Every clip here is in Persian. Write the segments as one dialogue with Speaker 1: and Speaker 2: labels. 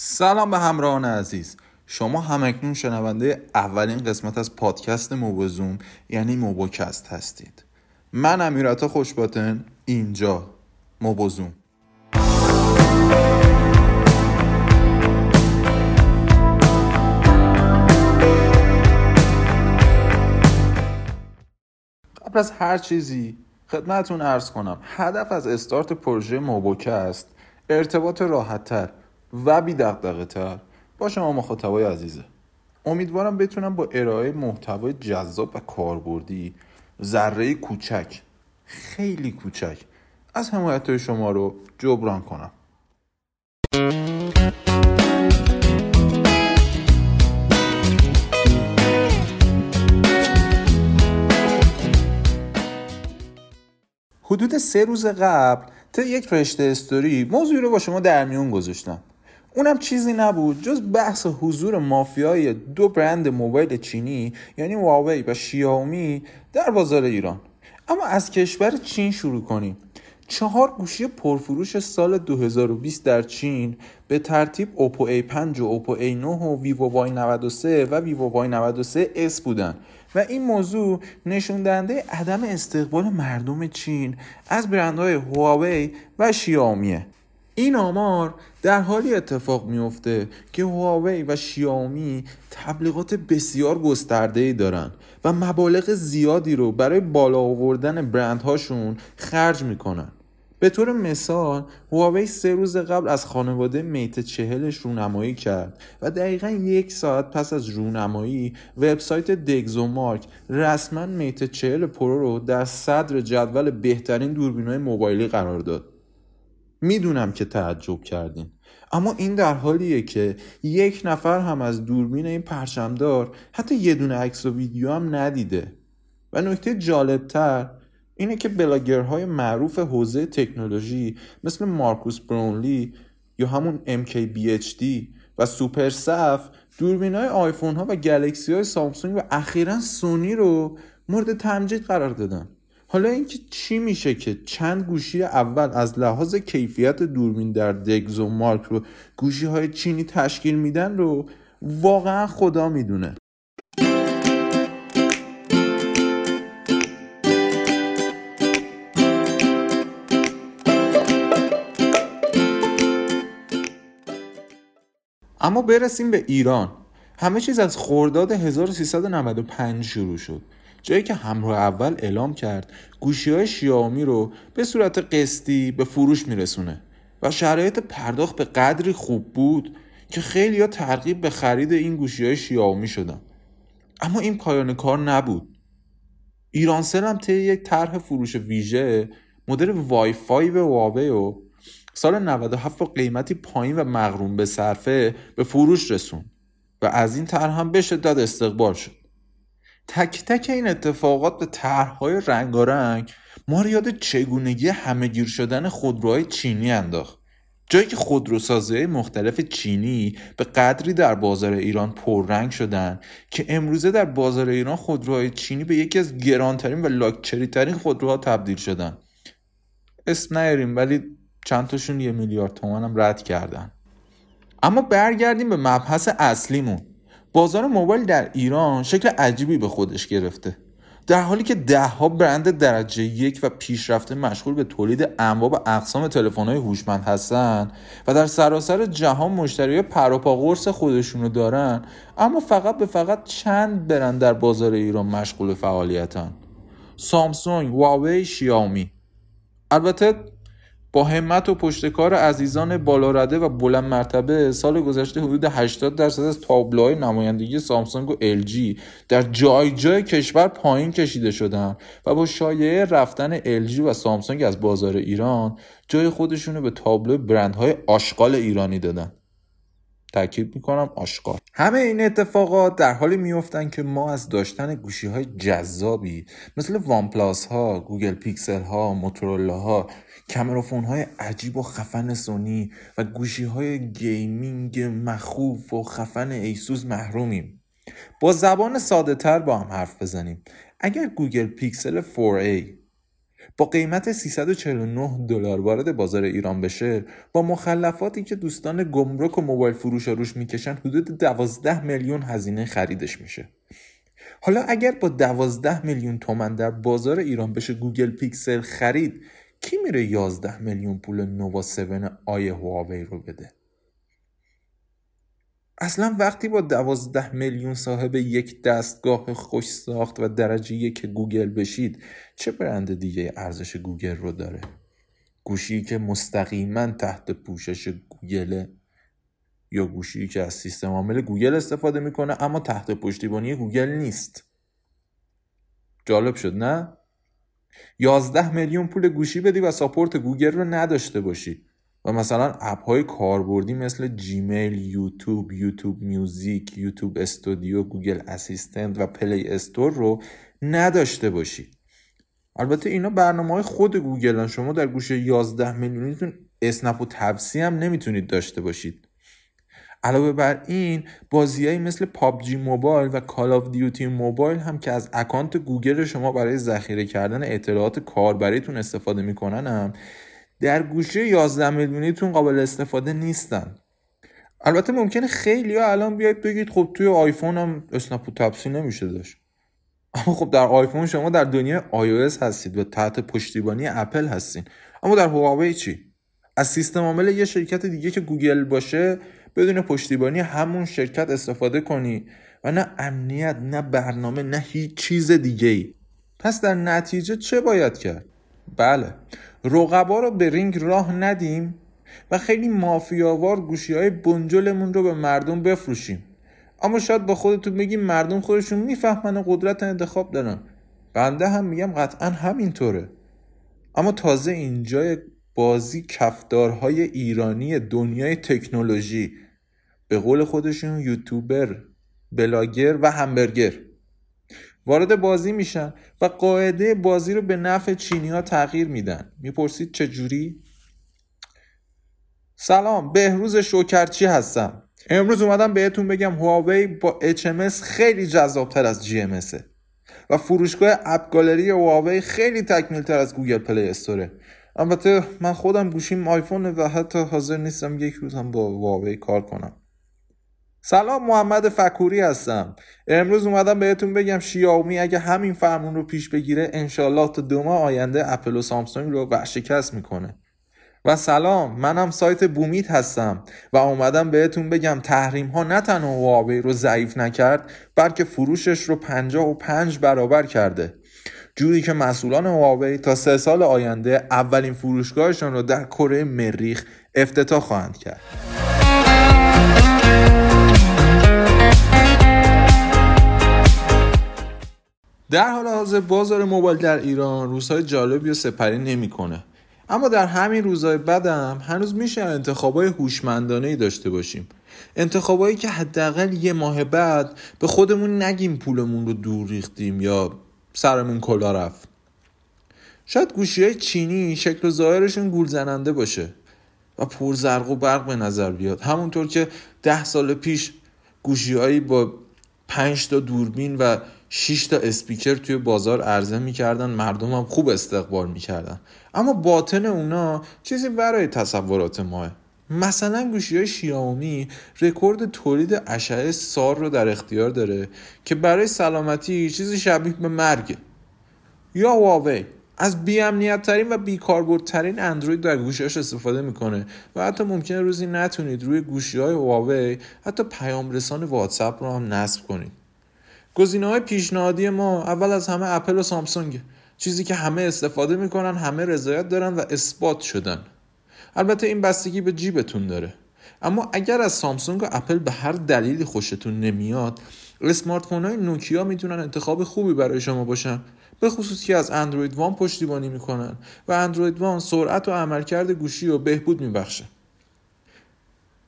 Speaker 1: سلام به همراهان عزیز. شما همکنون شنونده اولین قسمت از پادکست موبوزوم یعنی موبوکست هستید. من امیرتا خوشباتن اینجا موبوزوم قبل از هر چیزی خدمتون ارز کنم هدف از استارت پروژه موبوکست ارتباط راحتتر و بی دقدقه تر با شما مخاطبای عزیزه. امیدوارم بتونم با ارائه محتوای جذاب و کاربردی ذره کوچک خیلی کوچک از حمایت شما رو جبران کنم. حدود سه روز قبل تا یک رشته استوری موضوعی رو با شما در میون گذاشتم. اونم چیزی نبود. جز بحث حضور مافیای دو برند موبایل چینی یعنی Huawei و Xiaomi در بازار ایران. اما از کشور چین شروع کنیم. چهار گوشی پرفروش سال 2020 در چین به ترتیب Oppo A5 و Oppo A9 و Vivo Y93 و Vivo Y93s بودن. و این موضوع نشون دهنده عدم استقبال مردم چین از برندهای هواوی و شیائومیه. این آمار در حالی اتفاق میفته که هواوی و شیائومی تبلیغات بسیار گسترده ای دارن و مبالغ زیادی رو برای بالا آوردن برندهاشون خرج می‌کنن. به طور مثال هواوی سه روز قبل از خانواده میت چهلش رونمایی کرد و دقیقا یک ساعت پس از رونمایی وبسایت دگزومارک رسما Mate چهل Pro رو در صدر جدول بهترین دوربینهای موبایلی قرار داد. می‌دونم که تعجب کردین. اما این در حالیه که یک نفر هم از دوربین این پرچمدار حتی یه دونه عکس و ویدیو هم ندیده. و نکته جالبتر اینه که بلاگرهای معروف حوزه تکنولوژی مثل Marques Brownlee یا همون MKBHD و SuperSaf دوربین های آیفون ها و گلکسی های سامسونگ و اخیرا سونی رو مورد تمجید قرار دادن. حالا اینکه چی میشه که چند گوشی اول از لحاظ کیفیت دوربین در دگز و مارک رو گوشی های چینی تشکیل میدن رو واقعا خدا می‌دونه. اما برسیم به ایران. همه چیز از خورداد 1395 شروع شد. جایی که همراه اول اعلام کرد گوشی های شیائومی رو به صورت قسطی به فروش میرسونه و شرایط پرداخت به قدری خوب بود که خیلی ترغیب به خرید این گوشی های شیائومی شدن. اما این پایان کار نبود. ایرانسل هم طی یک طرح فروش ویژه مدل وای فای و واوی و سال 97 با قیمتی پایین و مغروم به صرفه به فروش رسون و از این طرح هم به شدت استقبال شد. تک تک این اتفاقات به طرحهای رنگارنگ ما رو یاد چگونگی همهگیر شدن خودروهای چینی انداخت. جایی که خودروسازی مختلف چینی به قدری در بازار ایران پررنگ شدن که امروزه در بازار ایران خودروهای چینی به یکی از گرانترین و لاکچری ترین خودروها تبدیل شدن. اسم نیاریم ولی چند تاشون یه میلیارد تومن هم رد کردن. اما برگردیم به مبحث اصلیمون. بازار موبایل در ایران شکل عجیبی به خودش گرفته. در حالی که دهها برند درجه یک و پیشرفته مشغول به تولید انواع و اقسام تلفن‌های هوشمند هستند و در سراسر جهان مشتری پروپا قرص خودشونو دارن اما فقط به فقط چند برند در بازار ایران مشغول فعالیتن. سامسونگ، واوی، شیائومی البته با همت و پشتکار عزیزان بالارده و بلند مرتبه سال گذشته حدود 80 درصد از تابلوهای نمایندگی سامسونگ و LG در جای جای کشور پایین کشیده شدن و با شایعه رفتن LG و سامسونگ از بازار ایران جای خودشون رو به تابلو برندهای آشغال ایرانی دادن. تاکید می‌کنم آشغال همه این اتفاقات در حالی میفتن که ما از داشتن گوشی های جذابی مثل OnePlus ها Google Pixel ها Motorola ها camera phone های عجیب و خفن سونی و گوشی های gaming مخوف و خفن Asus محرومیم. با زبان ساده تر با هم حرف بزنیم. اگر Google Pixel 4a با قیمت 349 دلار وارد بازار ایران بشه با مخلفاتی که دوستان گمرک و موبایل فروش روش می‌کشن حدود 12 میلیون هزینه خریدش میشه. حالا اگر با 12 میلیون تومن در بازار ایران بشه Google Pixel خرید کی میره 11 میلیون پول Nova 7i Huawei رو بده؟ اصلا وقتی با دوازده میلیون صاحب یک دستگاه خوش ساخت و درجه یک گوگل بشید چه برند دیگه ارزش گوگل رو داره؟ گوشی که مستقیما تحت پوشش گوگله یا گوشی که از سیستم عامل گوگل استفاده می‌کنه اما تحت پشتیبانی گوگل نیست. جالب شد نه؟ 11 میلیون پول گوشی بدی و support گوگل رو نداشته باشی. و مثلا app های کاربردی مثل جیمیل، یوتیوب، یوتیوب میوزیک، یوتیوب استودیو، گوگل اسیستنت و پلی استور رو نداشته باشی. البته اینا برنامه های خود گوگل شما در گوشی 11 میلیونیتون اسنپ و تپسی هم نمی‌تونید داشته باشید. علاوه بر این بازیهایی مثل پابجی موبایل و کال آف دیوتی موبایل هم که از اکانت گوگل شما برای ذخیره کردن اطلاعات کاربریتون استفاده می‌کنن هم در گوشی 11 میلیونیتون قابل استفاده نیستن. البته ممکنه خیلی ها الان بیاید بگید خب توی آیفون هم اسنپ و تپسی نمیشه داشت. اما خب در آیفون شما در دنیای iOS هستید و تحت پشتیبانی اپل هستین. اما در هواوی چی؟ از سیستم عامل یه شرکت دیگه که گوگل باشه بدون پشتیبانی همون شرکت استفاده کنی و نه امنیت نه برنامه نه هیچ چیز دیگه ای پس در نتیجه چه باید کرد؟ بله. رقبا رو به رینگ راه ندیم و خیلی مافیاوار گوشی های بنجلمون رو به مردم بفروشیم. اما شاید با خودتون بگیم مردم خودشون می‌فهمن و قدرت انتخاب دارن. بنده هم میگم قطعا همینطوره. اما تازه اینجا بازی کفدارهای ایرانی دنیای تکنولوژی. به قول خودشون یوتیوبر بلاگر و همبرگر. وارد بازی میشن و قاعده بازی رو به نفع چینی ها تغییر میدن. می‌پرسید چجوری؟ سلام بهروز شوکرچی هستم. امروز اومدم بهتون بگم هواوی با HMS خیلی جذابتر از GMS و فروشگاه اپ گالری هواوی خیلی تکمیل تر از گوگل پلی استوره. البته من خودم گوشیم آیفون و حتی حاضر نیستم یک روز هم با هواوی کار کنم. سلام محمد فکوری هستم. امروز اومدم بهتون بگم شیائومی اگه همین فرمون رو پیش بگیره انشالله تا دو ماه آینده اپل و سامسونگ رو ورشکست می‌کنه. و سلام منم سایت بومیت هستم و اومدم بهتون بگم تحریم ها نه تنها هواوی رو ضعیف نکرد بلکه فروشش رو پنج برابر کرده. جوری که مسئولان هواوی تا سه سال آینده اولین فروشگاهشان رو در کره مریخ افتتاح خواهند کرد. در حال حاضر بازار موبایل در ایران روزهای جالبی و سپری نمی‌کنه. اما در همین روزهای بعدم هنوز میشه انتخابای هوشمندانه ای داشته باشیم. انتخابایی که حداقل یه ماه بعد به خودمون نگیم پولمون رو دور ریختیم یا سرمون کلا رفت. شاید گوشی های چینی شکل و ظاهرشون گول زننده باشه و پر زرق و برق به نظر بیاد. همونطور که ده سال پیش گوشیهایی با پنج تا دوربین و 6 تا اسپیکر توی بازار عرضه می‌کردن مردم هم خوب استقبال می‌کردن. اما باطن اونا چیزی برای تصورات ماه. مثلا گوشی های شیائومی رکورد تولید اشعه SAR رو در اختیار داره که برای سلامتی چیزی شبیه به مرگ. یا هواوی. از بیامنیت ترین و بیکاربردترین اندروید در گوشیاش استفاده می‌کنه و حتی ممکنه روزی نتونید روی گوشی های هواوی حتی پیام رسان واتساپ رو هم نصب کنید. گزینه های پیشنهادی ما اول از همه اپل و سامسونگ. چیزی که همه استفاده می‌کنن همه رضایت دارن و اثبات شدن. البته این بستگی به جیبتون داره. اما اگر از سامسونگ و اپل به هر دلیلی خوشتون نمیاد اسمارت فون های نوکیا می‌تونن انتخاب خوبی برای شما باشن. به خصوص که از اندروید وان پشتیبانی می‌کنن و اندروید وان سرعت و عملکرد گوشی رو بهبود میبخشه.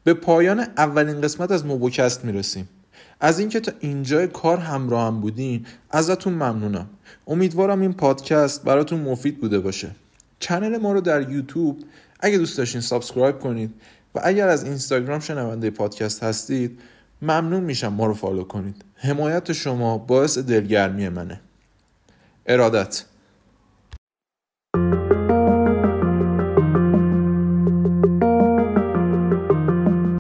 Speaker 1: به پایان اولین قسمت از موبوکست می‌رسیم. از اینکه تا اینجای کار همراه هم بودین ازتون ممنونم. امیدوارم این پادکست براتون مفید بوده باشه. channel ما رو در یوتیوب اگه دوست داشتین subscribe کنید و اگر از اینستاگرام شنونده پادکست هستید ممنون میشم ما رو follow کنید. حمایت شما باعث دلگرمی منه. ارادت.